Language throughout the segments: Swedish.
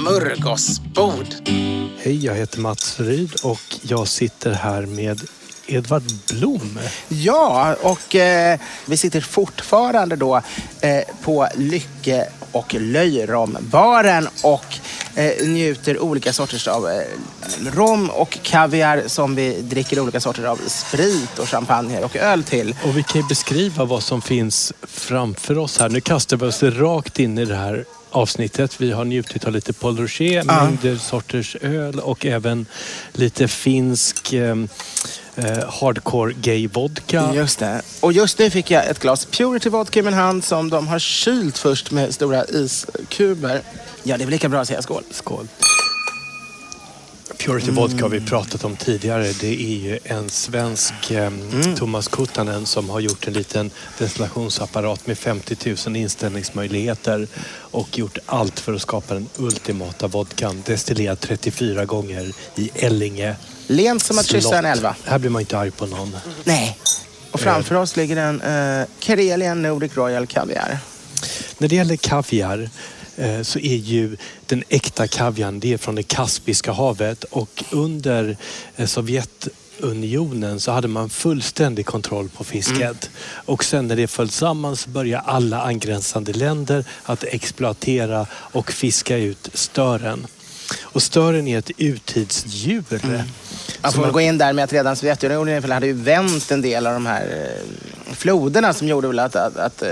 smörgåsbord. Hej, jag heter Mats Ryd och jag sitter här med Edvard Blom. Ja, och eh, vi sitter fortfarande då eh, på Lycke och Löjrombaren och eh, njuter olika sorters av eh, rom och kaviar som vi dricker olika sorter av sprit och champagne och öl till. Och vi kan ju beskriva vad som finns framför oss här. Nu kastar vi oss rakt in i det här avsnittet. Vi har njutit av lite Paul Rocher, Ja. mängder sorters öl och även lite finsk eh, eh, hardcore gay vodka. Just det. Och just nu fick jag ett glas Purity Vodka i min hand som de har kylt först med stora iskuber. Ja, det är väl lika bra att säga skål. Skål. Purity Vodka har vi pratat om tidigare. Det är ju en svensk eh, Thomas Kuttanen som har gjort en liten destillationsapparat med 50 000 inställningsmöjligheter och gjort allt för att skapa den ultimata vodkan. Destillerad 34 gånger i Ellinge Lent som att kyssa en elva. Här blir man inte arg på någon. Nej. Och framför oss ligger en uh, Karelian Nordic Royal Kaviar. När det gäller kaviar eh, så är ju den äkta kaviarn det är från det Kaspiska havet och under eh, Sovjetunionen så hade man fullständig kontroll på fisket. Och sen när det föll samman så började alla angränsande länder att exploatera och fiska ut stören. Och stören är ett urtidsdjur. Man får väl gå in där med att redan Sovjetunionen hade ju vänt en del av de här eh, floderna som gjorde väl att, att, att eh,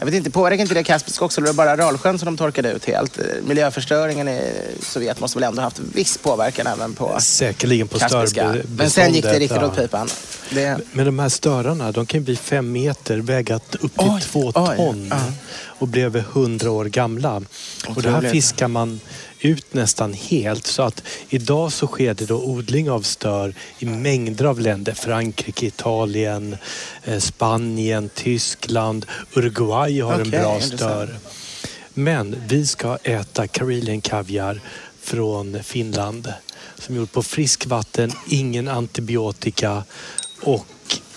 jag vet inte, påverkar inte det Kaspiska också? Eller var det bara Aralsjön som de torkade ut helt? Miljöförstöringen i Sovjet måste väl ändå haft viss påverkan även på Säkerligen på Kaspiska. Men sen gick det riktigt åt pipan. Det, Men de här störarna, de kan bli fem meter, väga upp till Oj, två oj, ton ja. och över hundra år gamla. Och det här Otroligt. fiskar man ut nästan helt. Så att idag så sker det då odling av stör i mängder av länder. Frankrike, Italien, eh, Spanien, Tyskland, Uruguay har en Okej, bra stör. Men vi ska äta Karelian kaviar från Finland. Som är gjord på friskvatten, ingen antibiotika och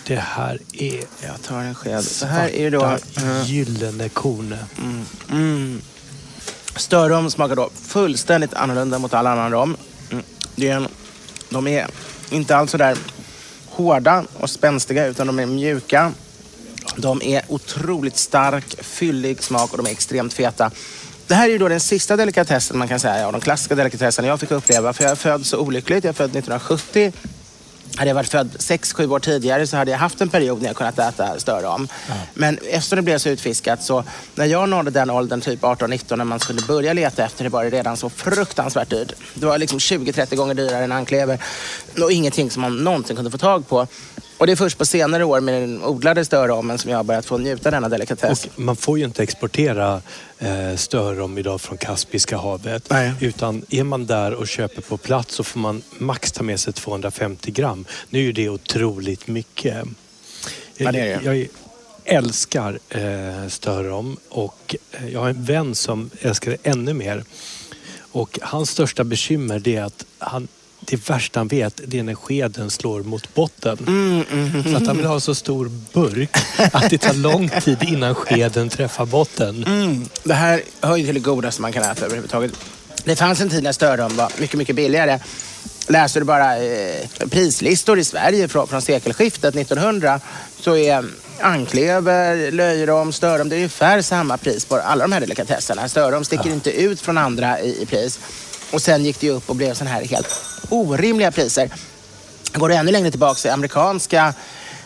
det här är jag tar en sked. Det här är då... eh, gyllene korn. Mm. Störrom smakar då fullständigt annorlunda mot all annan rom. Mm. Det är en, de är inte alls så där hårda och spänstiga utan de är mjuka. De är otroligt stark, fyllig smak och de är extremt feta. Det här är ju då den sista delikatessen man kan säga, ja, de klassiska delikatesserna jag fick uppleva. För jag är född så olyckligt. Jag är född 1970. Hade jag varit född 6-7 år tidigare så hade jag haft en period när jag kunnat äta störrom. Men eftersom det blev så utfiskat så när jag nådde den åldern, typ 18-19, när man skulle börja leta efter det var det redan så fruktansvärt dyrt. Det var liksom 20-30 gånger dyrare än anklever och ingenting som man någonsin kunde få tag på. Och det är först på senare år med den odlade störrommen som jag har börjat få njuta denna delikatess. Och man får ju inte exportera eh, störrom idag från Kaspiska havet. Nej. Utan är man där och köper på plats så får man max ta med sig 250 gram. Nu är ju det otroligt mycket. Ja, det är det. Jag, jag älskar eh, störrom och eh, jag har en vän som älskar det ännu mer. Och hans största bekymmer det är att han det värsta han vet det är när skeden slår mot botten. Mm, Så att han vill ha så stor burk att det tar lång tid innan skeden träffar botten. Mm. Det här hör ju till det godaste man kan äta överhuvudtaget. Det fanns en tid när störrom var mycket, mycket billigare. Läser du bara eh, prislistor i Sverige från, från sekelskiftet 1900 så är anklever, löjrom, störrom, det är ungefär samma pris på alla de här delikatesserna. Störrom sticker inte ut från andra i, i pris. Och sen gick det upp och blev sån här helt orimliga priser. Går du ännu längre tillbaka i amerikanska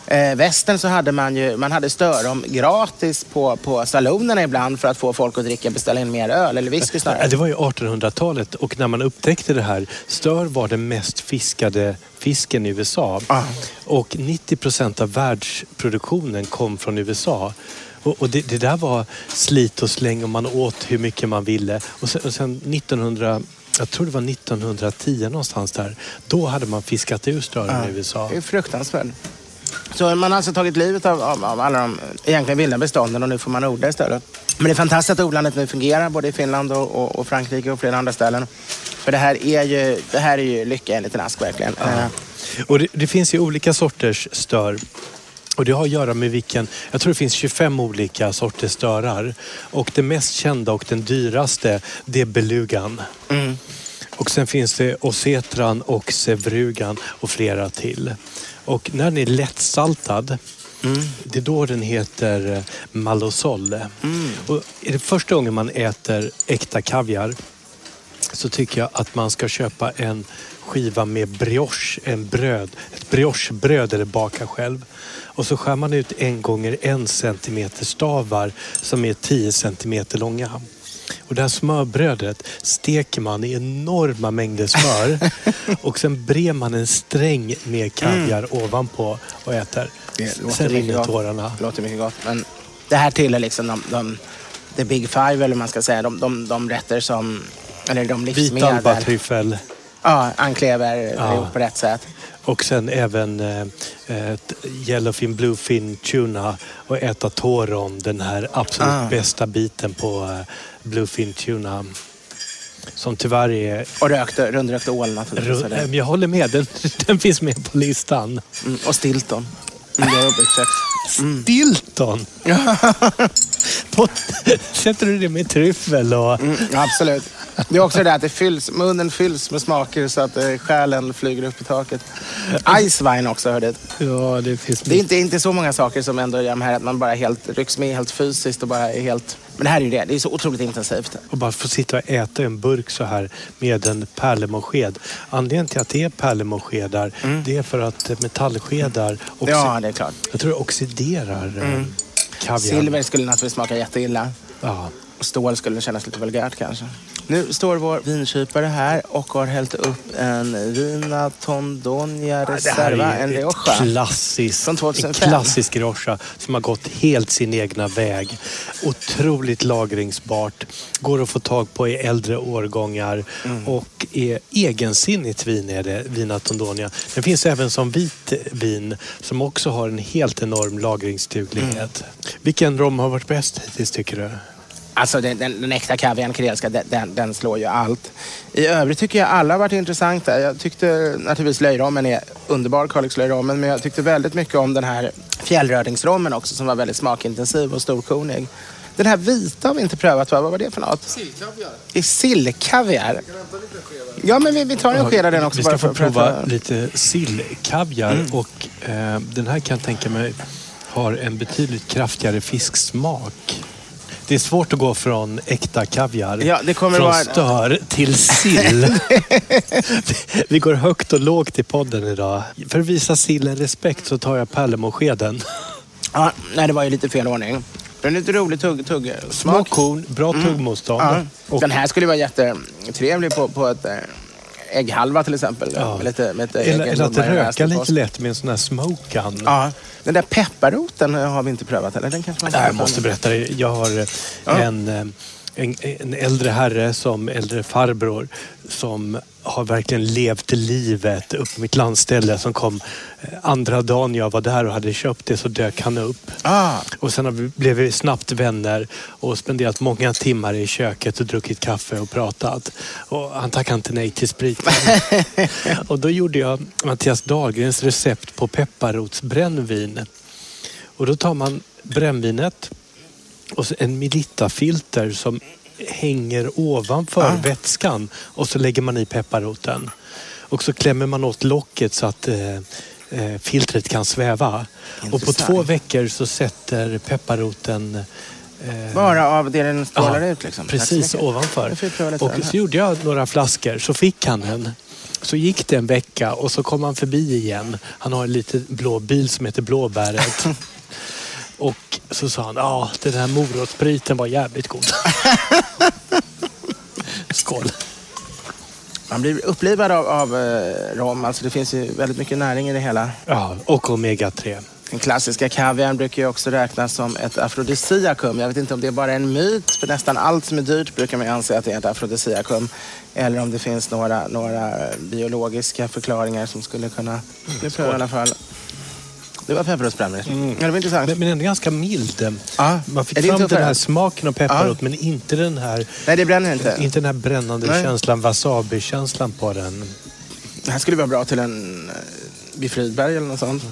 eh, västern så hade man ju man hade störrom gratis på, på salonerna ibland för att få folk att dricka, beställa in mer öl eller whisky snarare. Det var ju 1800-talet och när man upptäckte det här, stör var den mest fiskade fisken i USA. Ah. Och 90 procent av världsproduktionen kom från USA. Och, och det, det där var slit och släng och man åt hur mycket man ville. Och sen, och sen 1900, jag tror det var 1910 någonstans där, då hade man fiskat ur stören i USA. Det är fruktansvärt. Så man har alltså tagit livet av, av, av alla de egentligen vilda bestånden och nu får man odla istället. Men det är fantastiskt att odlandet nu fungerar både i Finland och, och, och Frankrike och flera andra ställen. För det här är ju, det här är ju lycka enligt en ask verkligen. Eh, Och det, det finns ju olika sorters stör. Och det har att göra med vilken, jag tror det finns 25 olika sorters störar. Och det mest kända och den dyraste, det är belugan. Mm. Och sen finns det osetran och sevrugan och flera till. Och när den är lättsaltad, det är då den heter eh, malosol. Och är det första gången man äter äkta kaviar så tycker jag att man ska köpa en skiva med brioche, en bröd, ett briochebröd eller baka själv. Och så skär man ut en gånger en centimeter stavar som är 10 centimeter långa. Och det här smörbrödet steker man i enorma mängder smör och sen brer man en sträng med kaviar ovanpå och äter. Sen rinner tårarna. Det låter mycket gott. Men det här tillhör liksom de, de, the big five eller man ska säga. De, de, de rätter som, eller de Vit livsmedel. albatryffel. Ja, anklever Ja. på rätt sätt. Och sen även eh, ett yellowfin, bluefin tuna och äta tåron, den här absolut Ah. bästa biten på eh, bluefin tuna. Som tyvärr är... Och rökte, rundrökte ål naturligtvis. ru- eller? eh, Jag håller med, den, den finns med på listan. Mm, och stilton. Mm, det är jobbigt sex. Stilton! Sätter du det med tryffel och... Mm, absolut. Det är också det att det fylls, munnen fylls med smaker så att eh, själen flyger upp i taket. Icewine också hör dit. Ja, det finns Det är inte, inte så många saker som ändå gör här att man bara helt rycks med helt fysiskt och bara är helt... Men det här är ju det. Det är så otroligt intensivt. Och bara få sitta och äta en burk så här med en pärlemorsked. Anledningen till att det är pärlemorsskedar det är för att eh, metallskedar oxi- Ja, det är klart. jag tror det oxiderar mm. kaviar. Silver skulle naturligtvis smaka jätteilla. Ja. Stål skulle kännas lite vulgärt kanske. Nu står vår vinkypare här och har hällt upp en Vina Tondonia Reserva, en Rioja. klassisk, Från en 2005. klassisk Rioja som har gått helt sin egna väg. Otroligt lagringsbart. Går att få tag på i äldre årgångar Mm. och är egensinnigt vin är det, Vina Tondonia. Den finns även som vit vin som också har en helt enorm lagringsduglighet. Mm. Vilken rom har varit bäst hittills tycker du? Alltså den, den, den äkta kaviarn karelska, den, den, den slår ju allt. I övrigt tycker jag alla har varit intressanta. Jag tyckte naturligtvis löjrommen är underbar, Kalixlöjrommen, men jag tyckte väldigt mycket om den här fjällrödingsrommen också som var väldigt smakintensiv och storkornig. Den här vita har vi inte prövat va? Vad var det för något? Sillkaviar. Det är sillkaviar? Ja, men vi, vi tar en sked av den också Vi ska bara få för, för att... prova lite sillkaviar och eh, den här kan jag tänka mig har en betydligt kraftigare fisksmak. Det är svårt att gå från äkta kaviar, Ja, det kommer från vara- stör till sill. Vi går högt och lågt i podden idag. För att visa sillen respekt så tar jag pärlemorskeden. Ja, nej, det var ju lite fel ordning. Den är lite rolig tugg, tugg, Små korn, bra tuggmotstånd. Ja. Och Den här skulle vara jättetrevlig på, på ett, eh, ägghalva till exempel. Ja. Med lite, med lite Eller, eller att röka lite lätt med en sån här smokan. Ja, den där pepparroten har vi inte prövat eller? Den kanske man kan Jag måste berätta det. Jag har eh, Ja. en, eh, en, en äldre herre som äldre farbror som har verkligen levt livet upp på mitt landställe som kom eh, andra dagen jag var där och hade köpt det så dök han upp. Ah, Och sen vi, blev vi snabbt vänner och spenderat många timmar i köket och druckit kaffe och pratat. Och han tackade inte nej till spriten. och då gjorde jag Mattias Dahlgrens recept på pepparrotsbrännvin. Och då tar man brännvinet och en Melitta-filter som hänger ovanför Ah. vätskan och så lägger man i pepparroten. Och så klämmer man åt locket så att eh, eh, filtret kan sväva. Och på Intressant. två veckor så sätter pepparroten eh, bara av det den strålar Ja, ut liksom? Precis ovanför. Och så gjorde jag några flaskor, så fick han en. Så gick det en vecka och så kom han förbi igen. Han har en liten blå bil som heter Blåbäret. och så sa han, ja den här morotsspriten var jävligt god. Skål. Man blir upplivad av, av eh, rom. Alltså det finns ju väldigt mycket näring i det hela. Ja, och omega 3. Den klassiska kaviarn brukar ju också räknas som ett afrodisiakum. Jag vet inte om det är bara en myt, för nästan allt som är dyrt brukar man ju anse att det är ett afrodisiakum. Eller om det finns några, några biologiska förklaringar som skulle kunna... Nu prövar i alla fall. Det var pepparrotsbrännvin. Ja, det var intressant. Men, men ändå ganska mild. Ja. Man Är fick fram den här smaken av pepparrot men inte den här, Nej, det bränner inte. inte den här brännande Nej. känslan, wasabi-känslan på den. Det här skulle vara bra till en eh, vid Fridberg eller något sånt.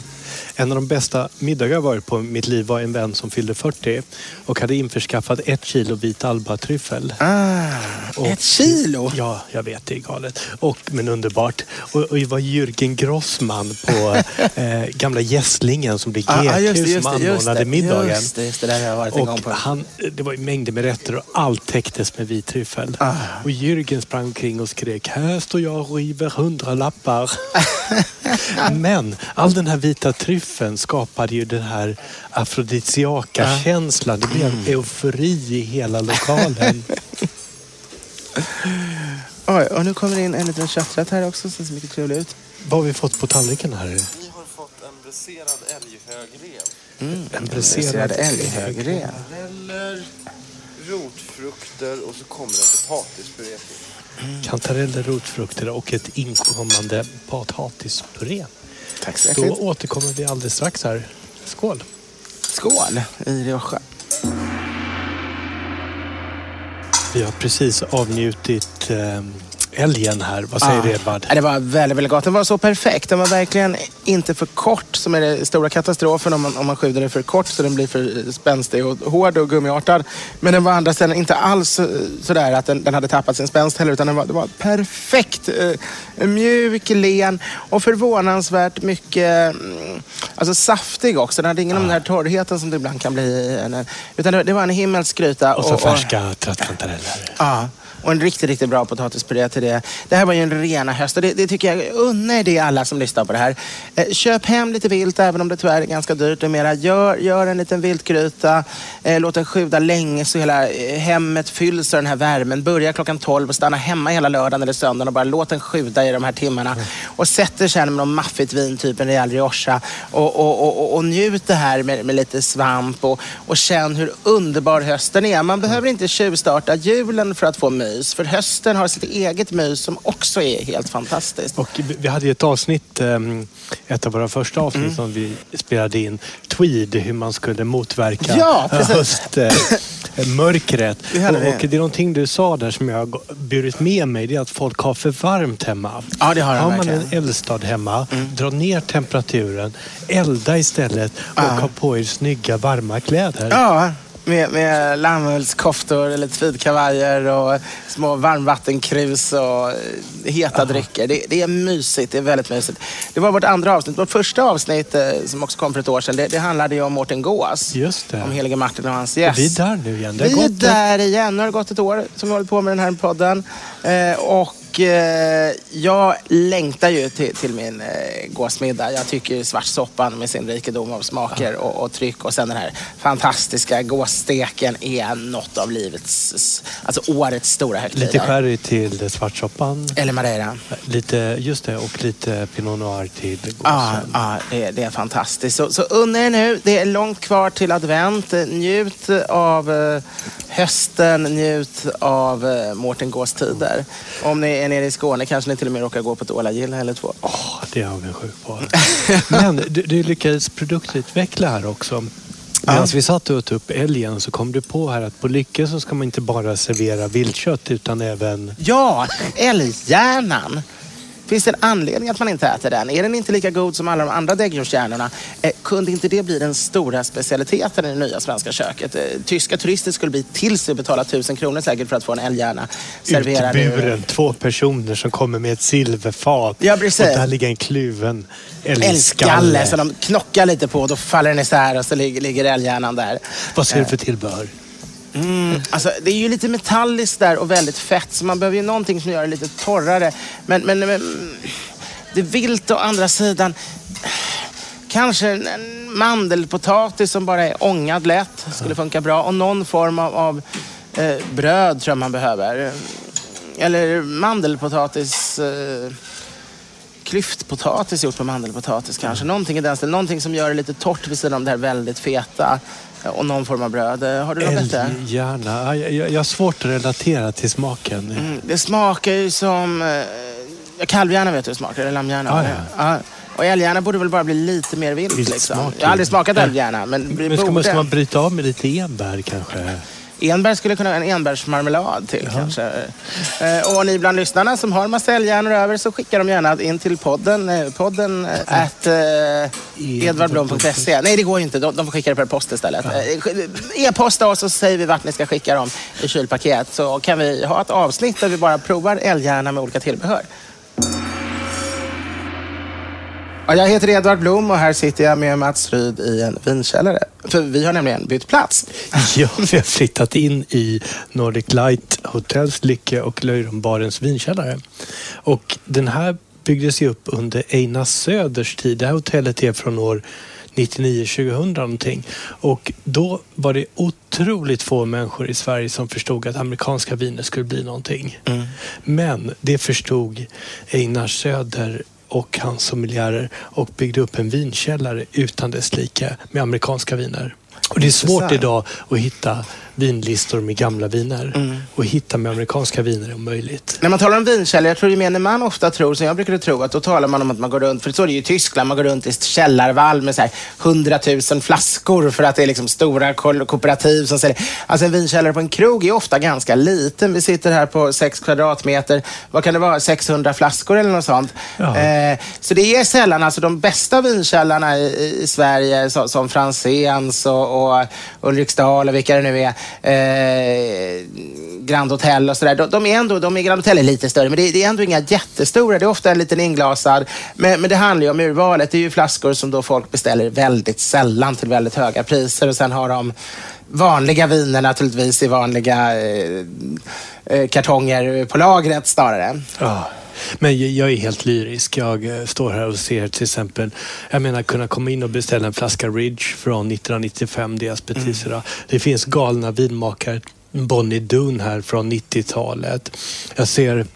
En av de bästa middagar jag varit på i mitt liv var en vän som fyllde 40 och hade införskaffat ett kilo vit albatryffel. Ah, Och- ett kilo? Ja, jag vet, det är galet. Och, men underbart. Och, och det var Jürgen Grossman på eh, gamla Gässlingen som Ah, ah, GQ som anordnade middagen. Just det, just det. Där har jag varit en gång Och på. han, det var mängder med rätter och allt täcktes med vit tryffel. Ah. Och Jürgen sprang omkring och skrek Här står jag och river hundra lappar. Men all den här vita tryffeln skapade ju den här afrodisiaka Ah. känslan. Det blev Mm. en eufori i hela lokalen. Oj, och nu kommer det in en liten kötträtt här också som ser mycket trevlig ut. Vad har vi fått på tallriken här? Vi har fått en bräserad älghögrev. En Bräserad bräserad älghögrev. Kantareller, rotfrukter och så kommer en potatispuré till. kantareller, rotfrukter och ett inkommande potatispuré. Tack så Då hjärtligt. återkommer vi alldeles strax här. Skål! Skål i Rioja. Vi har precis avnjutit eh, älgen här. Vad säger du Edvard? Det var väldigt, väldigt gott. Den var så perfekt. Den var verkligen inte för kort som är den stora katastrofen om man, om man skjuter den för kort så den blir för spänstig och hård och gummiartad. Men den var andra sidan inte alls eh, sådär att den, den hade tappat sin spänst heller utan den var, den var perfekt. Eh, mjuk, len och förvånansvärt mycket mm, alltså saftig också. Den hade ingen av den här torrheten som det ibland kan bli. en- Utan det, det var en himmelsk gryta. Och så färska trattkantareller. Ja, och en riktigt, riktigt bra potatispuré till det. Det här var ju en rena höst och det, det tycker jag, unna er det alla som lyssnar på det här. Eh, köp hem lite vilt, även om det tyvärr är ganska dyrt numera. Gör, gör en liten viltgryta, eh, låt den sjuda länge så hela eh, hemmet fylls av den här värmen. Börja klockan 12 och stanna hemma hela lördagen eller söndagen och bara låt den sjuda i de här timmarna. Och sätt er sen med något maffigt vin, typ en rejäl rioja och, och, och, och, och njut det här med, med lite svamp och, och känn hur underbar hösten är. Man behöver inte tjuvstarta julen för att få mys, för hösten har sitt eget mys som också är helt fantastiskt. Och vi- hade ju ett avsnitt, eh, ett av våra första avsnitt Mm. som vi spelade in, Tweed, hur man skulle motverka Ja, höstmörkret. Och, det. och det är någonting du sa där som jag har burit med mig, det är att folk har för varmt hemma. Ja, det har de Har man verkligen. Mm. en eldstad hemma, dra ner temperaturen, elda istället och Ja. ha på er snygga varma kläder. Ja, med, med lammullskoftor eller tweedkavajer och små varmvattenkrus och eh, heta drycker. Det, det är mysigt, det är väldigt mysigt. Det var vårt andra avsnitt. Vårt första avsnitt eh, som också kom för ett år sedan, det, det handlade ju om Mårten Gås. Just det. Om helige Martin och hans gäst. Vi är där nu igen. Vi är där igen. Nu har det gått ett år som vi har hållit på med den här podden. Eh, och Och eh, jag längtar ju till, till min eh, gåsmiddag. Jag tycker svartsoppan med sin rikedom av smaker och, och tryck och sen den här fantastiska gåssteken är något av livets, alltså årets stora högtider. Lite sherry till svartsoppan. Eller madeira. Lite, just det, och lite pinot noir till gåsen. Ja, ja det, det är fantastiskt. Så, så unna er nu. Det är långt kvar till advent. Njut av eh, hösten, njut av eh, Mårten Gås tider. Om ni är nere i Skåne kanske ni till och med råkar gå på ett ålagille eller två. Åh, det är jag avundsjuk på. Men du, du lyckades produktutveckla här också. Medan vi satt och åt upp älgen så kom du på här att på Lycke så ska man inte bara servera viltkött utan även... Ja, älghjärnan. Finns det en anledning att man inte äter den? Är den inte lika god som alla de andra däggdjurshjärnorna? Eh, kunde inte det bli den stora specialiteten i det nya svenska köket? Eh, tyska turister skulle bli till sig och betala tusen kronor säkert för att få en älghjärna serverad. Utburen, två personer som kommer med ett silverfat. Ja, precis. Och där ligger en kluven älgskalle. älgskalle som de knockar lite på. Då faller den isär och så ligger, ligger älghjärnan där. Vad ser du för tillbehör? Mm, alltså, det är ju lite metalliskt där och väldigt fett så man behöver ju någonting som gör det lite torrare. Men, men, men det vilt å andra sidan. Kanske en- en mandelpotatis som bara är ångad lätt skulle funka bra. Och någon form av, av eh, bröd tror jag man behöver. Eller mandelpotatis. Eh, klyftpotatis gjort på mandelpotatis kanske. Någonting i den stilen. Någonting som gör det lite torrt vid sidan om det här väldigt feta. Och någon form av bröd. Har du något bättre? Ja, Jag, jag, jag har svårt att relatera till smaken. Mm, det smakar ju som... Eh, kalvhjärna vet du hur det smakar, eller lammhjärna. Ja, ja. Ja. Och älghjärna borde väl bara bli lite mer vilt. Liksom. Jag har aldrig smakat älghjärna, men Men ska man, borde. ska man bryta av med lite enbär kanske? Enbär skulle kunna vara en enbärsmarmelad till kanske. Eh, och ni bland lyssnarna som har massa älghjärnor över så skickar de gärna in till podden. Eh, podden eh, at eh, edvardblom.se. Nej, det går ju inte. De, de får skicka det per post istället. Sk- E-posta oss och så säger vi vart ni ska skicka dem i kylpaket. Så kan vi ha ett avsnitt där vi bara provar älghjärna med olika tillbehör. Jag heter Edvard Blom och här sitter jag med Mats Ryd i en vinkällare. För vi har nämligen bytt plats. Ja, vi har flyttat in i Nordic Light Hotels Lycke och Löjronbarens vinkällare. Och den här byggdes ju upp under Einar Söders tid. Det här hotellet är från år 99-2000 någonting. Och då var det otroligt få människor i Sverige som förstod att amerikanska viner skulle bli någonting. Men det förstod Einar Söder och hans sommelierer och byggde upp en vinkällare utan dess like med amerikanska viner. Och det är svårt idag att hitta vinlistor med gamla viner. Mm. Och hitta med amerikanska viner om möjligt. När man talar om vinkällare, jag tror gemene man ofta tror, som jag brukade tro, att då talar man om att man går runt, för så är det ju i Tyskland, man går runt i ett källarvalv med så här 100 000 flaskor för att det är liksom stora ko- kooperativ som säljer. Alltså en vinkällare på en krog är ofta ganska liten. Vi sitter här på 6 kvadratmeter, vad kan det vara, 600 flaskor eller något sånt. Eh, så det är sällan, alltså de bästa vinkällarna i, i Sverige, så, som Franzéns och, och Ulriksdal och vilka det nu är, eh, Grand Hotel och sådär. De, de är ändå, de är Grand Hotel är lite större, men det, det är ändå inga jättestora. Det är ofta en liten inglasad. Men, men det handlar ju om urvalet. Det är ju flaskor som då folk beställer väldigt sällan till väldigt höga priser och sen har de vanliga viner naturligtvis i vanliga eh, eh, kartonger på lagret snarare. Ja. Men jag- är helt lyrisk. Jag eh, står här och ser till exempel, jag menar kunna komma in och beställa en flaska Ridge från 1995, deras Betisera. Det finns galna vinmakare, Bonnie Doon här från 90-talet. Jag ser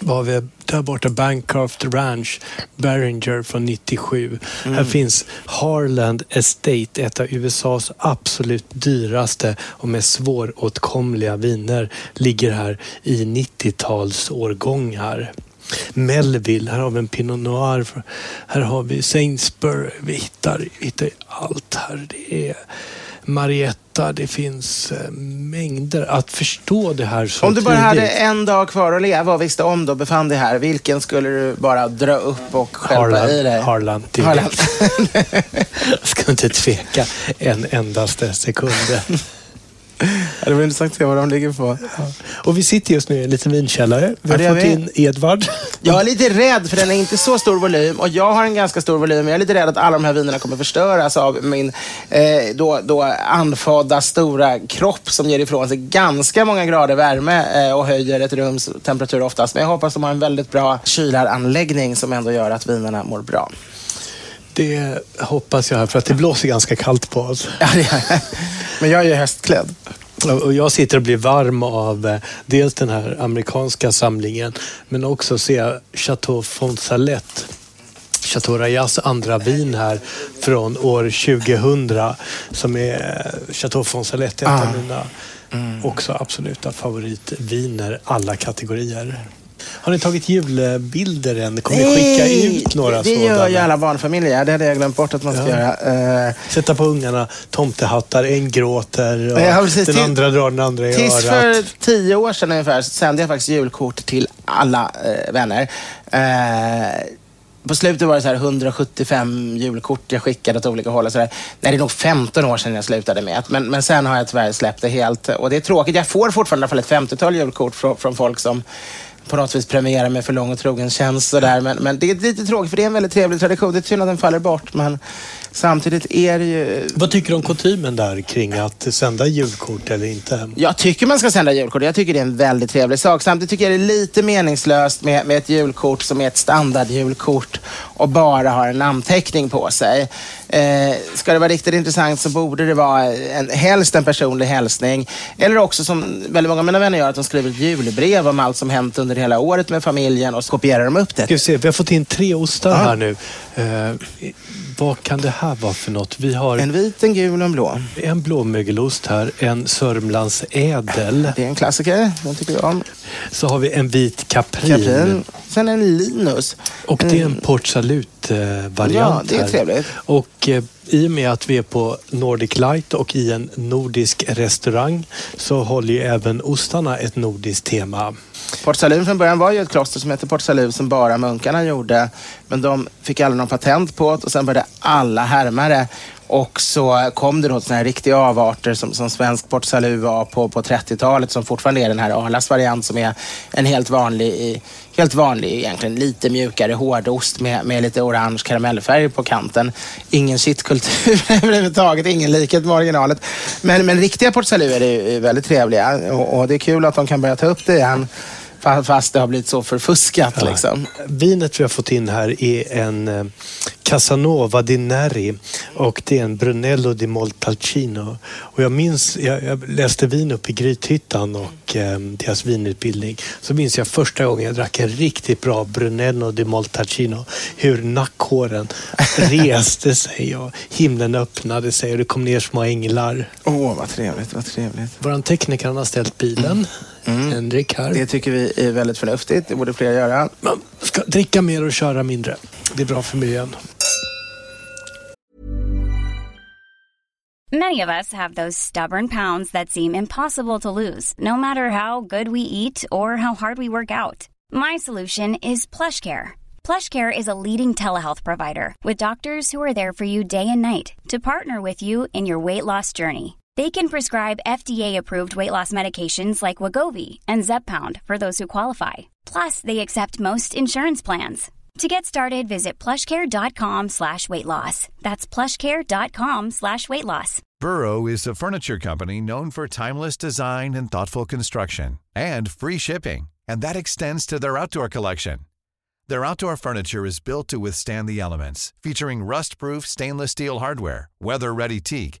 vad har vi där borta, Bancroft Ranch, Beringer från 97. Här finns Harland Estate, ett av USAs absolut dyraste och mest svåråtkomliga viner, ligger här i 90-talsårgångar. Melville, här har vi en Pinot Noir. Här har vi Sainsbury. Vi hittar, vi hittar allt här. Det är Marietta, det finns eh, mängder. Att förstå det här så Om du bara tidigt. hade en dag kvar att leva och visste om du befann dig här, vilken skulle du bara dra upp och Harlan, i dig? Harlan Harlan. direkt. Jag ska inte tveka en endaste sekund. Det var intressant att se vad de ligger på. Och vi sitter just nu i en liten vinkällare. Vi Ja, har gör fått vi. in Edvard. Jag är lite rädd för den är inte så stor volym och jag har en ganska stor volym. Jag är lite rädd att alla de här vinerna kommer förstöras av min eh, då, då anfodda stora kropp som ger ifrån sig ganska många grader värme eh, och höjer ett rums temperatur oftast. Men jag hoppas de har en väldigt bra kylaranläggning som ändå gör att vinerna mår bra. Det hoppas jag, för att det blåser ganska kallt på oss. Ja. Men jag är ju höstklädd. Och jag sitter och blir varm av eh, dels den här amerikanska samlingen, men också ser jag Chateau Fonsalet. Chateau Rayas andra vin här från år 2000 som är eh, Chateau Fonsalet, ett Ah. av mina också absoluta favoritviner, alla kategorier. Har ni tagit julbilder än? Kommer ni skicka ut några det sådana? gör ju alla barnfamiljer. Det hade jag glömt bort att man ska Ja. göra. Eh, Sätta på ungarna tomtehattar, en gråter och Ja, precis. den Till- andra drar den andra i Tills örat. för tio år sedan ungefär så sände jag faktiskt julkort till alla eh, vänner. Eh, på slutet var det så här 175 julkort jag skickade åt olika håll. Och så där. Nej, det är nog 15 år sedan jag slutade med. Men, men sen har jag tyvärr släppt det helt. Och det är tråkigt. Jag får fortfarande i alla fall ett 50-tal julkort från, från folk som på något vis premiera med för lång och trogen tjänst. Och där. Men, men det är lite tråkigt för det är en väldigt trevlig tradition. Det är synd att den faller bort. Men samtidigt är det ju Vad tycker du om kutymen där kring att sända julkort eller inte? Jag tycker man ska sända julkort. Jag tycker det är en väldigt trevlig sak. Samtidigt tycker jag det är lite meningslöst med, med ett julkort som är ett standardjulkort och bara har en namnteckning på sig. Eh, ska det vara riktigt intressant så borde det vara en, helst en personlig hälsning. Eller också som väldigt många av mina vänner gör, att de skriver ett julbrev om allt som hänt under hela året med familjen och så kopierar de upp det. Ska vi, se, vi har fått in tre ostar här nu. Eh, vad kan det här vara för något? Vi har En en, vit, en gul och en blå. blåmögelost här, en Sörmlands ädel. Det är en klassiker. Den tycker jag om. Så har vi en vit kaprin. Kaprin. Sen en Linus. Och det är en Port Salut-variant Ja, det är trevligt. Och eh, i och med att vi är på Nordic Light och i en nordisk restaurang så håller ju även ostarna ett nordiskt tema. Port Salut från början var ju ett kloster som hette Port Salut som bara munkarna gjorde. Men de fick aldrig någon patent på det och sen började alla härma det. Och så kom det då såna här riktiga avarter som, som svensk Port Salut var på, på 30-talet som fortfarande är den här Arlas variant som är en helt vanlig, helt vanlig egentligen lite mjukare hårdost med, med lite orange karamellfärg på kanten. Ingen shitkultur överhuvudtaget, ingen likhet med originalet. Men, men riktiga Port Salut är ju väldigt trevliga och, och det är kul att de kan börja ta upp det igen fa- Fast det har blivit så förfuskat liksom. Vinet vi har fått in här är en eh, Casanova di Neri och det är en Brunello di Montalcino. Och jag minns, jag, jag läste vin upp i Grythyttan och eh, deras vinutbildning. Så minns jag första gången jag drack en riktigt bra Brunello di Montalcino. Hur nackhåren reste sig och himlen öppnade sig och det kom ner små änglar. Åh, vad trevligt, vad trevligt. Våran tekniker har ställt bilen. Henrik här. Det tycker vi är väldigt förnuftigt. Det borde fler göra. Man ska dricka mer och köra mindre. Det är bra för miljön. Many of us have those stubborn pounds that seem impossible to lose, no matter how good we eat or how hard we work out. My solution is PlushCare. PlushCare is a leading telehealth provider with doctors who are there for you day and night to partner with you in your weight loss journey. They can prescribe FDA-approved weight loss medications like Wagovi and Zepbound for those who qualify. Plus, they accept most insurance plans. To get started, visit plushcare.com slash weight loss. That's plushcare.com slash weight loss. Burrow is a furniture company known for timeless design and thoughtful construction and free shipping, and that extends to their outdoor collection. Their outdoor furniture is built to withstand the elements, featuring rust-proof stainless steel hardware, weather-ready teak,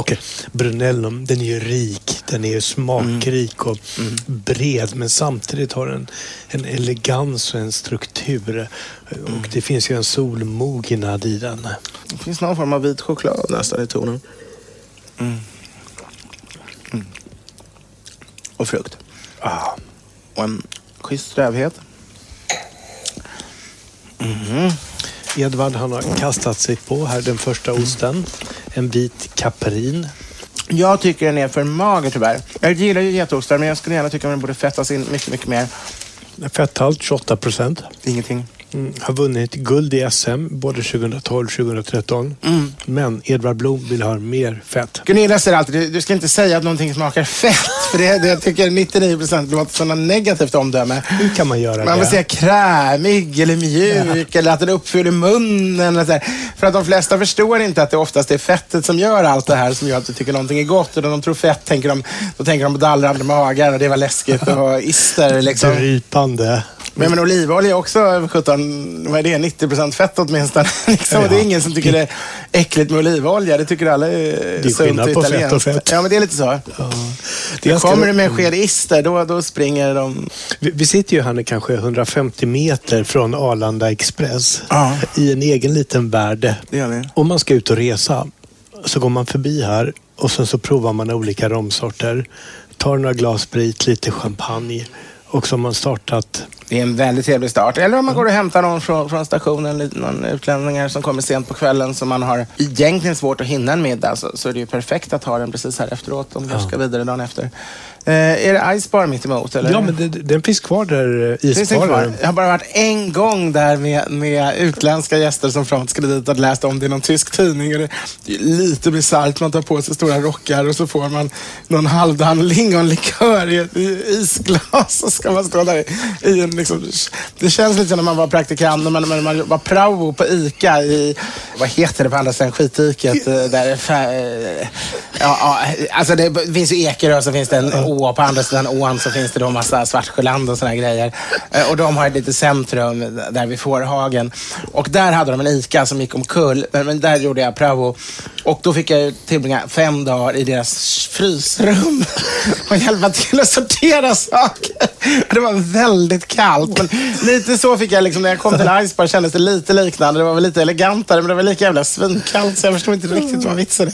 Okej, Brunellon den är ju rik, den är ju smakrik och bred men samtidigt har den en elegans och en struktur. Och det finns ju en solmognad i den. Det finns någon form av vit choklad nästan i tonen. Mm. Mm. Och frukt. Ah. Och en schysst strävhet. Mhm. Edvard han har kastat sig på här den första osten. En vit kaprin. Jag tycker den är för mager tyvärr. Jag gillar ju getostar men jag skulle gärna tycka att den borde fettas in mycket, mycket mer. Fetthalt 28 procent. Ingenting. Mm, har vunnit guld i SM både 2012 och 2013. Mm. Men Edvard Blom vill ha mer fett. Gunilla säger alltid, du, du ska inte säga att någonting smakar fett. För det, det jag tycker 99 procent låter som ett negativt omdöme. Hur kan man göra Man vill det? säga krämig eller mjuk eller att den uppfyller munnen. Eller så här. För att de flesta förstår inte att det oftast är fettet som gör allt det här som gör att du tycker någonting är gott. Och när de tror fett tänker de, då tänker de på dallrande magar och det var läskigt och ister. Liksom. Drypande. Men, men olivolja också 17, vad är det, 90 procent fett åtminstone. liksom. och det är ingen som tycker det är äckligt med olivolja. Det tycker alla är, Det är sunt skillnad på fett och fett. Ja, men det är lite så. Det är ganska- Kommer du med en sked ister, då, då springer de... Vi, vi sitter ju här nu kanske 150 meter från Arlanda Express Ja. i en egen liten värld. Det gör vi. Om man ska ut och resa så går man förbi här och sen så provar man olika romsorter. Tar några glas sprit, lite champagne och så har startat. Det är en väldigt trevlig start. Eller om man går och hämtar någon från, från stationen, någon utlänningar som kommer sent på kvällen som man har egentligen svårt att hinna en middag så, så är det ju perfekt att ha den precis här efteråt om du ska vidare dagen efter. Eh, är det Ice Bar mitt emot eller? Ja, men det, den finns kvar där, eh, isbaren. Jag har bara varit en gång där med, med utländska gäster som fram skulle dit och läst om det i någon tysk tidning. Och det, är lite bisarrt. Man tar på sig stora rockar och så får man någon halvdan lingonlikör i ett i isglas. Och ska man stå där i, i en liksom, Det känns lite som när man var praktikant, när man, när man var prao på ICA i, vad heter det på andra sidan skitiket? eh, Där, eh, ja, ja, alltså det finns ju Ekerö och så finns det en å. På andra sidan ån så finns det då massa Svartsjöland och såna grejer. Eh, och de har ett litet centrum där vid Fårhagen. Och där hade de en ICA som gick omkull. Men, där gjorde jag prao. Och då fick jag tillbringa fem dagar i deras frysrum och hjälpa till att sortera saker. Det var väldigt kallt. Men lite så fick jag, liksom, när jag kom till Icebar kändes det lite liknande. Det var väl lite elegantare, men det var lika jävla svinkallt så jag förstod inte riktigt vad vitsen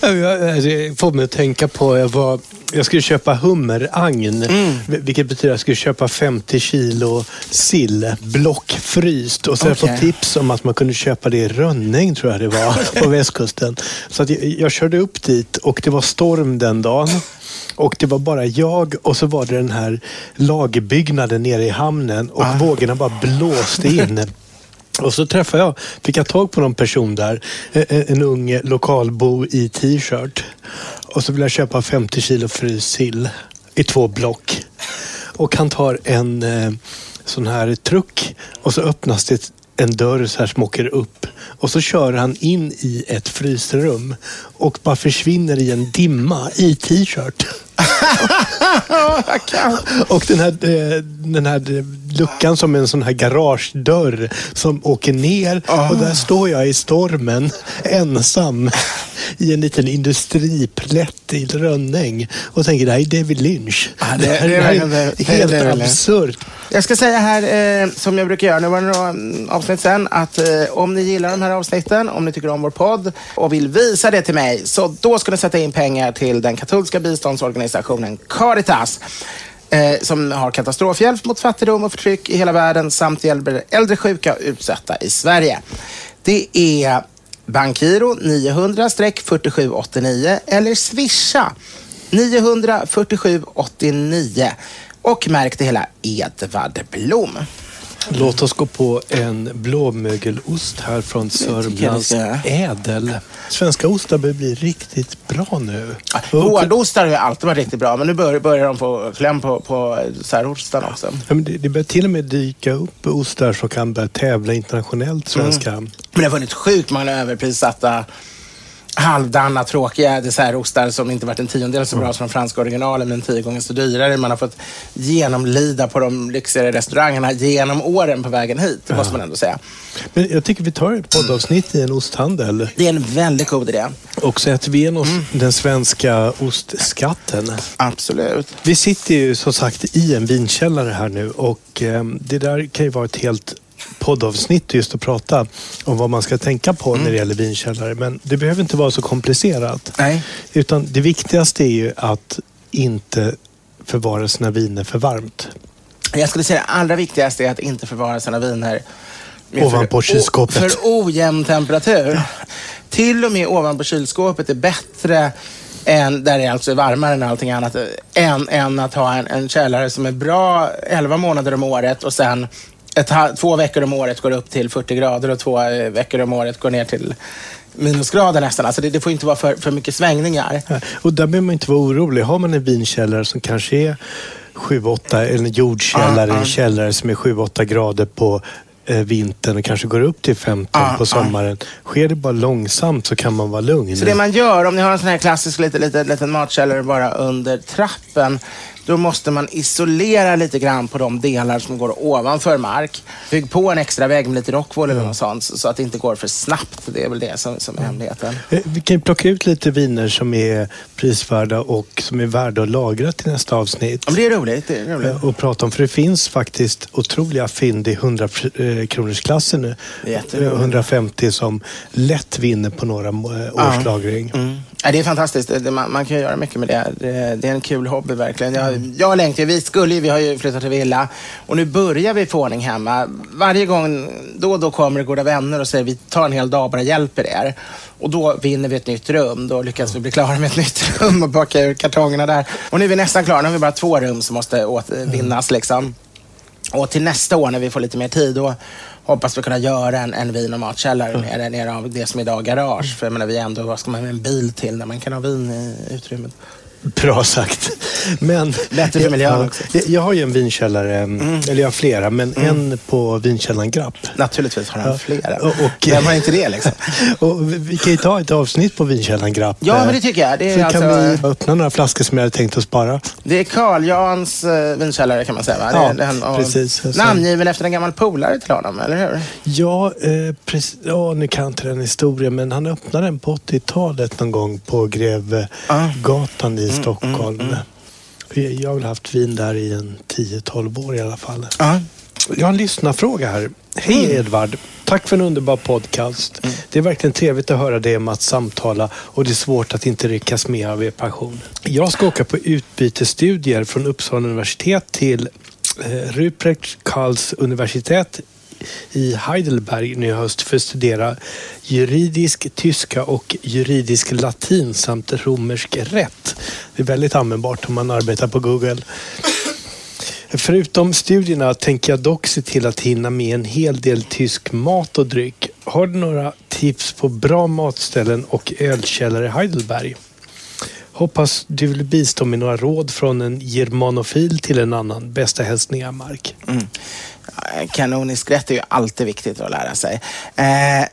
är. Jag- Det får mig att tänka på, jag, var, jag skulle köpa hummeragn. vil- Vilket betyder att jag skulle köpa 50 kilo sill, blockfryst. Och så har jag fått tips om att man kunde köpa det i Rönning, tror jag det var, på västkusten. Så att jag, jag körde upp dit och det var storm den dagen. Och det var bara jag och så var det den här lagerbyggnaden nere i hamnen och vågorna bara blåste in. Och så träffade jag, fick jag tag på någon person där, en, en ung lokalbo i t-shirt. Och så vill jag köpa 50 kilo fryst sill i två block. Och han tar en eh, sån här truck och så öppnas det en dörr så här som åker upp. Och så kör han in i ett frysrum och bara försvinner i en dimma i t-shirt. Och den här, eh, den här luckan som en sån här garagedörr som åker ner och där står jag i stormen ensam i en liten industriplätt i Rönning och tänker det här är David Lynch. Ja, det- det är det- det- helt det är absurt. Jag ska säga här, eh, som jag brukar göra, nu var det några mm, avsnitt sen, att eh, om ni gillar de här avsnitten, om ni tycker om vår podd och vill visa det till mig, så då ska ni sätta in pengar till den katolska biståndsorganisationen Caritas. Eh, som har katastrofhjälp mot fattigdom och förtryck i hela världen samt hjälper äldre sjuka och utsatta i Sverige. Det är Bankgiro 900-4789 eller Swisha 94789 och märk det hela Edvard Blom. Låt oss gå på en blåmögelost här från Sörmlands ädel. Svenska ostar börjar bli riktigt bra nu. Hårdostar har ju alltid varit riktigt bra, men nu börjar, börjar de få kläm på, på särostarna också. Ja, det, det börjar till och med dyka upp ostar som kan börja tävla internationellt, svenska. Men det har funnits sjukt många överprissatta halvdana, tråkiga dessertostar som inte varit en tiondel så bra som de franska originalen, men tio gånger så dyrare. Man har fått genomlida på de lyxigare restaurangerna genom åren på vägen hit, det måste man ändå säga. Men jag tycker vi tar ett poddavsnitt i en osthandel. Det är en väldigt god idé. Och så äter vi igenom oss den svenska ostskatten. Absolut. Vi sitter ju som sagt i en vinkällare här nu och eh, det där kan ju vara ett helt poddavsnitt just att prata om vad man ska tänka på när det gäller vinkällare. Men det behöver inte vara så komplicerat. Nej. Utan det viktigaste är ju att inte förvara sina viner för varmt. Jag skulle säga det allra viktigaste är att inte förvara sina viner Ovanpå kylskåpet. För ojämn temperatur. Till och med ovanpå kylskåpet är bättre än, där det alltså är varmare än allting annat, än, än att ha en, en källare som är bra 11 månader om året och sen ett, två veckor om året går upp till 40 grader och två eh, veckor om året går ner till minusgrader nästan. Alltså det, det får inte vara för, för mycket svängningar. Och där behöver man inte vara orolig. Har man en vinkällare som kanske är 7-8, eller en jordkällare, Ja, ja. en källare som är 7-8 grader på eh, vintern och kanske går upp till 15 Ja, på sommaren. Sker det bara långsamt så kan man vara lugn. Så det man gör, om ni har en sån här klassisk liten, liten, liten matkällare bara under trappen, då måste man isolera lite grann på de delar som går ovanför mark. Bygg på en extra vägg med lite rockwool eller något sånt, så att det inte går för snabbt. Det är väl det som, som är hemligheten. Eh, Vi kan ju plocka ut lite viner som är prisvärda och som är värda att lagra till nästa avsnitt. Ja, det är roligt. Det är roligt. Eh, Och prata om, för det finns faktiskt otroliga fynd i 100 eh, kronors klassen nu. Det är jätteroligt. Eh, 150 som lätt vinner på några års lagring. Mm. Ja, det är fantastiskt. Man, man kan göra mycket med det. det. Det är en kul hobby verkligen. Jag, jag längtar. Vi skulle ju, vi har ju flyttat till villa och nu börjar vi få ordning hemma. Varje gång, då och då kommer det goda vänner och säger vi tar en hel dag och bara hjälper er. Och då vinner vi ett nytt rum. Då lyckas vi bli klara med ett nytt rum och baka ur kartongerna där. Och nu är vi nästan klara. Nu har vi bara två rum som måste återvinnas liksom. Och till nästa år när vi får lite mer tid, då hoppas vi kunna göra en, en vin och matkällare nere, nere av det som idag är garage. För jag menar, vi ändå, vad ska man med en bil till när man kan ha vin i utrymmet? Bra sagt. Men, Bättre för miljön också. Jag, har ju en vinkällare, eller jag har flera, men en på vinkällan Grapp. Naturligtvis har han Ja. flera. Och- och- Vem har inte det liksom? Och vi- kan ju ta ett avsnitt på vinkällan Grapp. Ja, men det tycker jag. Det Så alltså- kan vi öppna några flaskor som jag hade tänkt att spara. Det är Carl Jans uh, vinkällare kan man säga va? Ja, det är och precis. Så- Namngiven efter en gammal polare till honom, eller hur? Ja, eh, precis, ja, nu kan jag inte den historien, men han öppnade den på 80-talet någon gång på Grevgatan i Stockholm. Jag har haft vin där i en 10-12 år i alla fall. Ja. Jag har en lyssnarfråga här. Hej Edvard! Tack för en underbar podcast. Det är verkligen trevligt att höra dig och Mats samtala och det är svårt att inte ryckas med av er passion. Jag ska åka på utbytesstudier från Uppsala universitet till eh, Ruprecht Karls universitet i Heidelberg nu i höst för att studera juridisk tyska och juridisk latin samt romersk rätt. Det är väldigt användbart om man arbetar på Google. Förutom studierna tänker jag dock se till att hinna med en hel del tysk mat och dryck. Har du några tips på bra matställen och ölkällare i Heidelberg? Hoppas du vill bistå med några råd från en germanofil till en annan. Bästa hälsningar Mark. Mm. Kanonisk rätt är ju alltid viktigt att lära sig. Eh,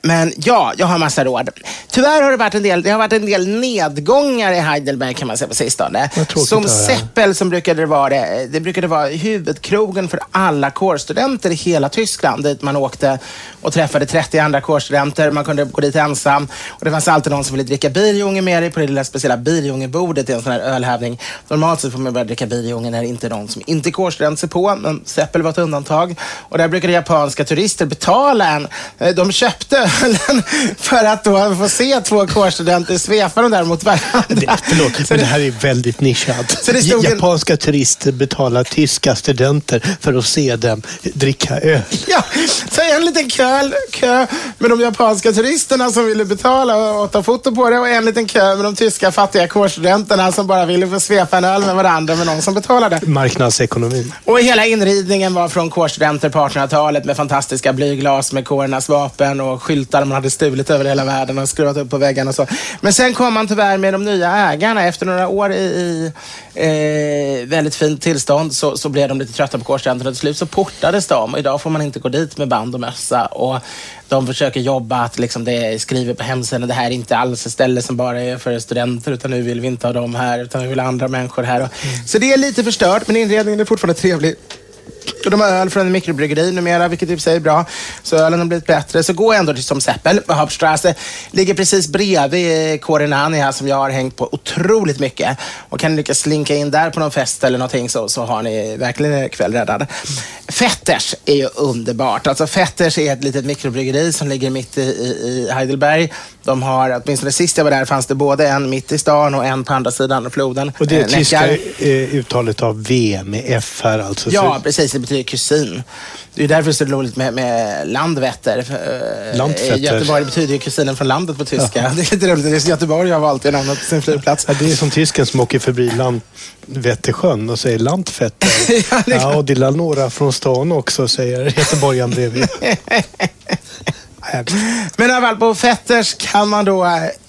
men ja, jag har massa råd. Tyvärr har det varit en del, det har varit en del nedgångar i Heidelberg kan man säga på sistone. Som. Seppel som brukade vara det, det brukade vara huvudkrogen för alla kårstudenter i hela Tyskland dit man åkte och träffade 30 andra kårstudenter. Man kunde gå dit ensam och det fanns alltid någon som ville dricka birjunge med dig på det lilla speciella birjungebordet i en sån här ölhävning. Normalt sett får man börja dricka birjunge när det inte är någon som inte är kårstudent sig på, men Seppel var ett undantag. Och där brukade japanska turister betala en. eh, De köpte ölen för att då få se två kårstudenter svepa dem där mot varandra. Det, förlåt, men det här är väldigt nischat. Stod en- Japanska turister betalar tyska studenter för att se dem dricka öl. Ja, så en liten kö, kö med de japanska turisterna som ville betala och ta foto på det och en liten kö med de tyska fattiga kårstudenterna som bara ville få svepa en öl med varandra med någon som betalade. Marknadsekonomin. Och hela inridningen var från studenter på 1800-talet med fantastiska blyglas med kårernas vapen och skyltar man hade stulit över hela världen och skruvat upp på väggarna och så. Men sen kom man tyvärr med de nya ägarna. Efter några år i, i eh, väldigt fint tillstånd så, så blev de lite trötta på kårstudenterna. Till slut så portades de och idag får man inte gå dit med band och mössa. Och de försöker jobba att liksom det skriver på hemsidan det här är inte alls ett ställe som bara är för studenter utan nu vill vi inte ha dem här utan vi vill ha andra människor här. Och, Så det är lite förstört men inredningen är fortfarande trevlig. Och de har öl från en mikrobryggeri numera, vilket i och för sig är bra. Så ölen har blivit bättre. Så gå ändå till som Seppel Hauptstrasse. Ligger precis bredvid Korenania som jag har hängt på otroligt mycket. Och kan ni lyckas slinka in där på någon fest eller någonting så, så har ni verkligen er kväll räddad. Fetters är ju underbart. Alltså Fetters är ett litet mikrobryggeri som ligger mitt i, i, i Heidelberg. De har, åtminstone sist jag var där, fanns det både en mitt i stan och en på andra sidan floden. Och det är Eh, tyska eh, uttalet av V med F här alltså. Ja, precis. Det betyder kusin. Det är därför det är så roligt med, med Landvetter. Eh, Landvetter. Göteborg betyder ju kusinen från landet på tyska. Det är lite roligt. Det är Göteborg har valt det namnet på sin flygplats. Ja, det är som tysken som åker förbi Landvettersjön och säger Lantvetter. Ja, det ja, och det är några från stan också, säger göteborgaren bredvid. Men i alla fall, på Fetters kan man då...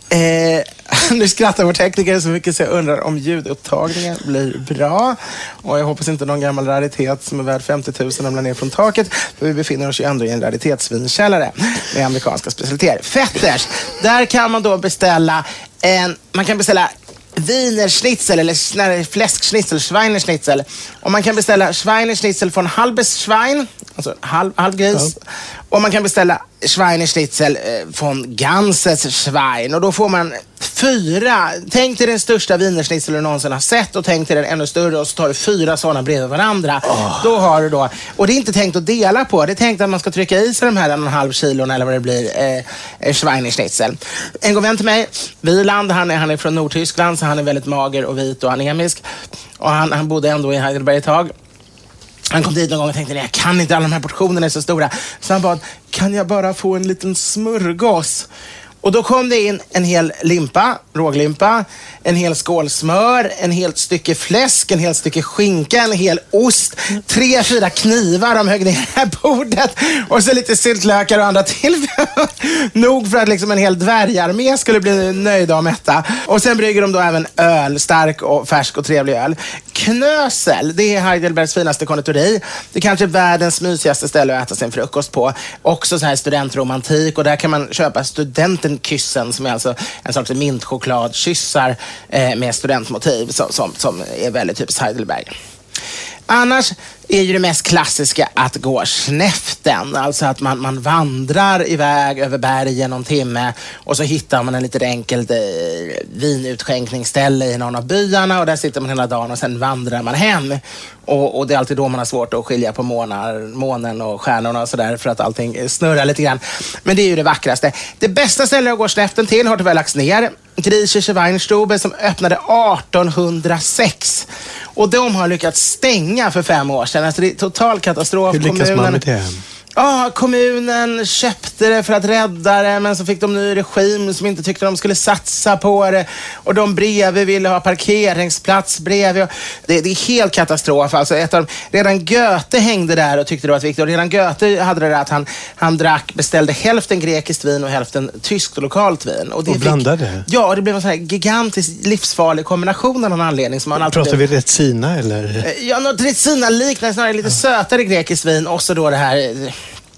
Eh, nu skrattar vår tekniker så mycket så jag undrar om ljudupptagningen blir bra. Och jag hoppas inte någon gammal raritet som är värd 50 000 ramlar ner från taket. För vi befinner oss ju ändå i en raritetsvinkällare med amerikanska specialiteter. Fetters, där kan man då beställa en... Man kan beställa Wienerschnitzel eller fläskschnitzel, Schweinerschnitzel. Och man kan beställa Schweinerschnitzel från Halbes Schwein, alltså halv, halvgris. Och man kan beställa Schweinerschnitzel eh, från Ganses Schwein. Och då får man fyra, tänk dig den största wienerschnitzel du någonsin har sett och tänk dig den ännu större och så tar du fyra sådana bredvid varandra. Då har du då, och det är inte tänkt att dela på, det är tänkt att man ska trycka i sig de här en och en halv kilon eller vad det blir, eh, eh, Schweinerschnitzel. En god vän till mig, Wieland, han är, han är från Nordtyskland så han är väldigt mager och vit och anemisk. Och han, han bodde ändå i Heidelberg ett tag. Han kom dit någon gång och tänkte, nej jag kan inte, alla de här portionerna är så stora. Så han bad, kan jag bara få en liten smörgås? Och då kom det in en hel limpa, råglimpa, en hel skål smör, en helt stycke fläsk, en helt stycke skinka, en hel ost, tre, fyra knivar de högg ner det här bordet och så lite syltlökar och andra till. Nog för att liksom en hel dvärgarmé skulle bli nöjda och mätta. Och sen brygger de då även öl, stark och färsk och trevlig öl. Knösel, det är Heidelbergs finaste konditori. Det är kanske världens mysigaste ställe att äta sin frukost på. Också så här studentromantik och där kan man köpa studenten kyssen, som är alltså en sorts mintchokladkyssar eh, med studentmotiv som, som, som är väldigt typiskt Heidelberg. Annars är ju det mest klassiska att gå snäften. Alltså att man, man vandrar iväg över bergen någon timme och så hittar man en litet enkelt eh, vinutskänkningsställe i någon av byarna och där sitter man hela dagen och sen vandrar man hem. Och, och det är alltid då man har svårt att skilja på månar, månen och stjärnorna och sådär för att allting snurrar lite grann. Men det är ju det vackraste. Det bästa stället att gå snäften till har tyvärr lagts ner. Griechische Weinstube som öppnade 1806. Och de har lyckats stänga för fem år sedan. Alltså det är total katastrof. Hur lyckas man med det? Ja, kommunen köpte det för att rädda det, men så fick de ny regim som inte tyckte de skulle satsa på det. Och de bredvid ville ha parkeringsplats bredvid. Och Det, det är helt katastrof. Alltså ett av, de- redan Goethe hängde där och tyckte det var viktigt. Och redan Goethe hade det där att han, han drack, beställde hälften grekiskt vin och hälften tyskt och lokalt vin. det Och blandade? Ja, och det blev en sån här gigantisk livsfarlig kombination av någon anledning. Som man alltid Pratar blev- vi Retsina eller Eh, Ja, något Retsina-liknande, snarare lite sötare grekiskt vin och så då det här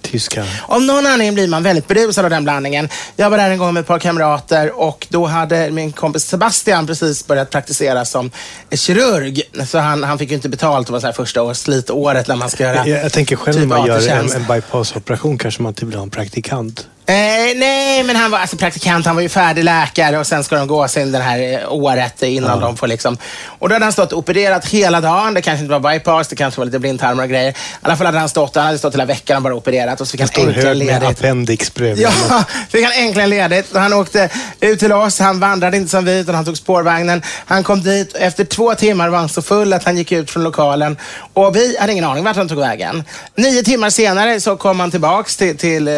eh, tyska? Av någon anledning blir man väldigt berusad av den blandningen. Jag var där en gång med ett par kamrater och då hade min kompis Sebastian precis börjat praktisera som kirurg. Så han, han fick ju inte betalt, det var så här första års slitåret när man ska göra Jag, jag tänker själv typ när man gör en, en bypassoperation kanske man inte vill ha en praktikant. Eh, nej, men han var alltså praktikant, han var ju färdig läkare och sen ska de gå sin den här eh, året innan de får liksom... Och då hade han stått och opererat hela dagen. Det kanske inte var bypass, det kanske var lite blindtarmar och grejer. I alla fall hade han stått, han hade stått hela veckan och bara opererat och så fick Det han äntligen hög med ledigt. appendix bredvid. Ja, fick han äntligen ledigt. Han åkte ut till oss. Han vandrade inte som vi, utan han tog spårvagnen. Han kom dit. Efter två timmar var han så full att han gick ut från lokalen. Och vi hade ingen aning vart han tog vägen. Nio timmar senare så kom han tillbaks till, till eh,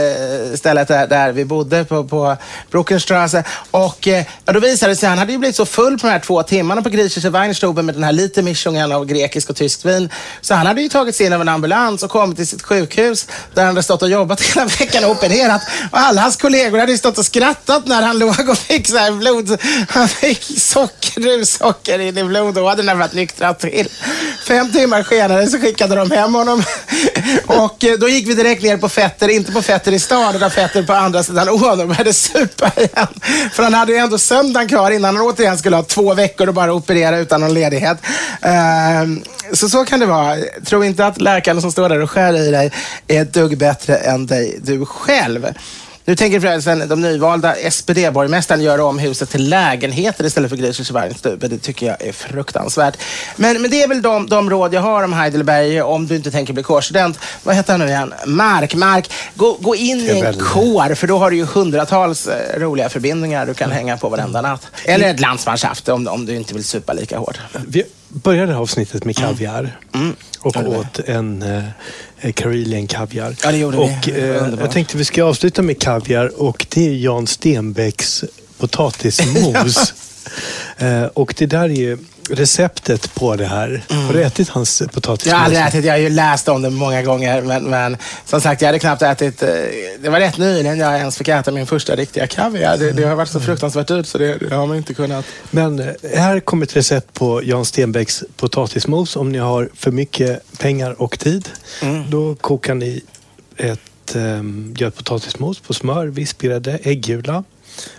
stället där där, där vi bodde på, på Bruckenstrasse. Och eh, ja, då visade det sig, han hade ju blivit så full på de här två timmarna på Griechische Weinstube med den här lite mischungen av grekisk och tyskt vin. Så han hade ju tagit sig in av en ambulans och kommit till sitt sjukhus där han hade stått och jobbat hela veckan och opererat. Och alla hans kollegor hade ju stått och skrattat när han låg och fick så här blod. Han fick socker, russocker in i blodådrorna för att nyktra till. Fem timmar senare så skickade de hem honom. Och eh, då gick vi direkt ner på Fetter, inte på Fetter i stan, utan Fetter på andra sidan ån och började supa igen. För han hade ju ändå söndagen kvar innan han återigen skulle ha två veckor och bara operera utan någon ledighet. Ehm, så så kan det vara. Tro inte att läkaren som står där och skär i dig är ett dugg bättre än dig du själv. Nu tänker förresten de nyvalda SPD-borgmästaren göra om huset till lägenheter istället för Griechische Weinstube. Det tycker jag är fruktansvärt. Men, men det är väl de, de råd jag har om Heidelberg om du inte tänker bli kårstudent. Vad heter han nu igen? Mark. Mark, gå, gå in i en kår för då har du ju hundratals eh, roliga förbindningar du kan hänga på varenda natt. Eller ett landsmannschaft om, om du inte vill supa lika hårt. Vi började avsnittet med kaviar och Ja, det var- åt en eh, Karelian kaviar. Ja, det gjorde vi. och, eh, Underbart. Jag tänkte vi ska avsluta med kaviar och det är Jan Stenbecks potatismos. eh, och det där är receptet på det här. Har du ätit hans potatismos? Jag har aldrig ätit, jag har ju läst om det många gånger. Men, men som sagt, jag hade knappt ätit... eh, Det var rätt nyligen jag ens fick äta min första riktiga kaviar. Det, det har varit så fruktansvärt dyrt så det, det har man inte kunnat. Men eh, här kommer ett recept på Jan Stenbecks potatismos. Om ni har för mycket pengar och tid, Mm. då kokar ni ett, um, gör ett potatismos på smör, vispgrädde, äggula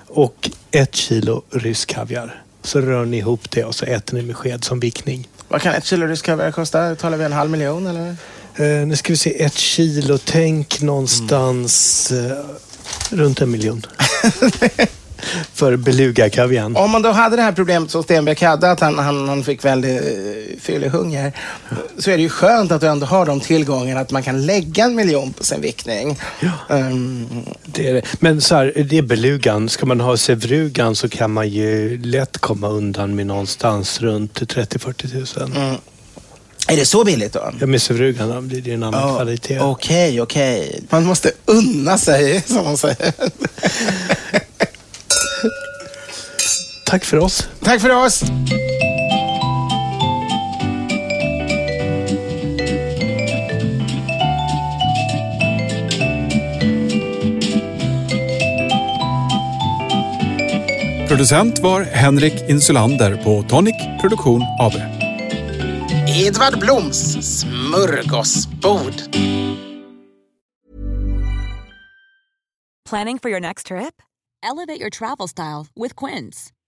och ett kilo rysk kaviar. Så rör ni ihop det och så äter ni med sked som vickning. Vad kan ett kilo rysk kaviar kosta? Talar vi en halv miljon eller? Eh, nu ska vi se, ett kilo, tänk någonstans eh, runt en miljon. För beluga-kavian. Om man då hade det här problemet som Stenbeck hade, att han, han, han fick väldigt uh, fyllig hunger, så är det ju skönt att du ändå har de tillgångarna att man kan lägga en miljon på sin vickning. Ehm, Det är det. Men så här, det är belugan. Ska man ha sevrugan så kan man ju lätt komma undan med någonstans runt 30-40 tusen. mm. Är det så billigt då? Ja, med sevrugan blir det en annan Ja, kvalitet. Okej, okej. Man måste unna sig, som man säger. Tack för oss. Tack för oss! Producent var Henrik Insulander på Tonic Produktion AB. Edvard Bloms smörgåsbord. Planning for your next trip? Elevate your travel style with Quince.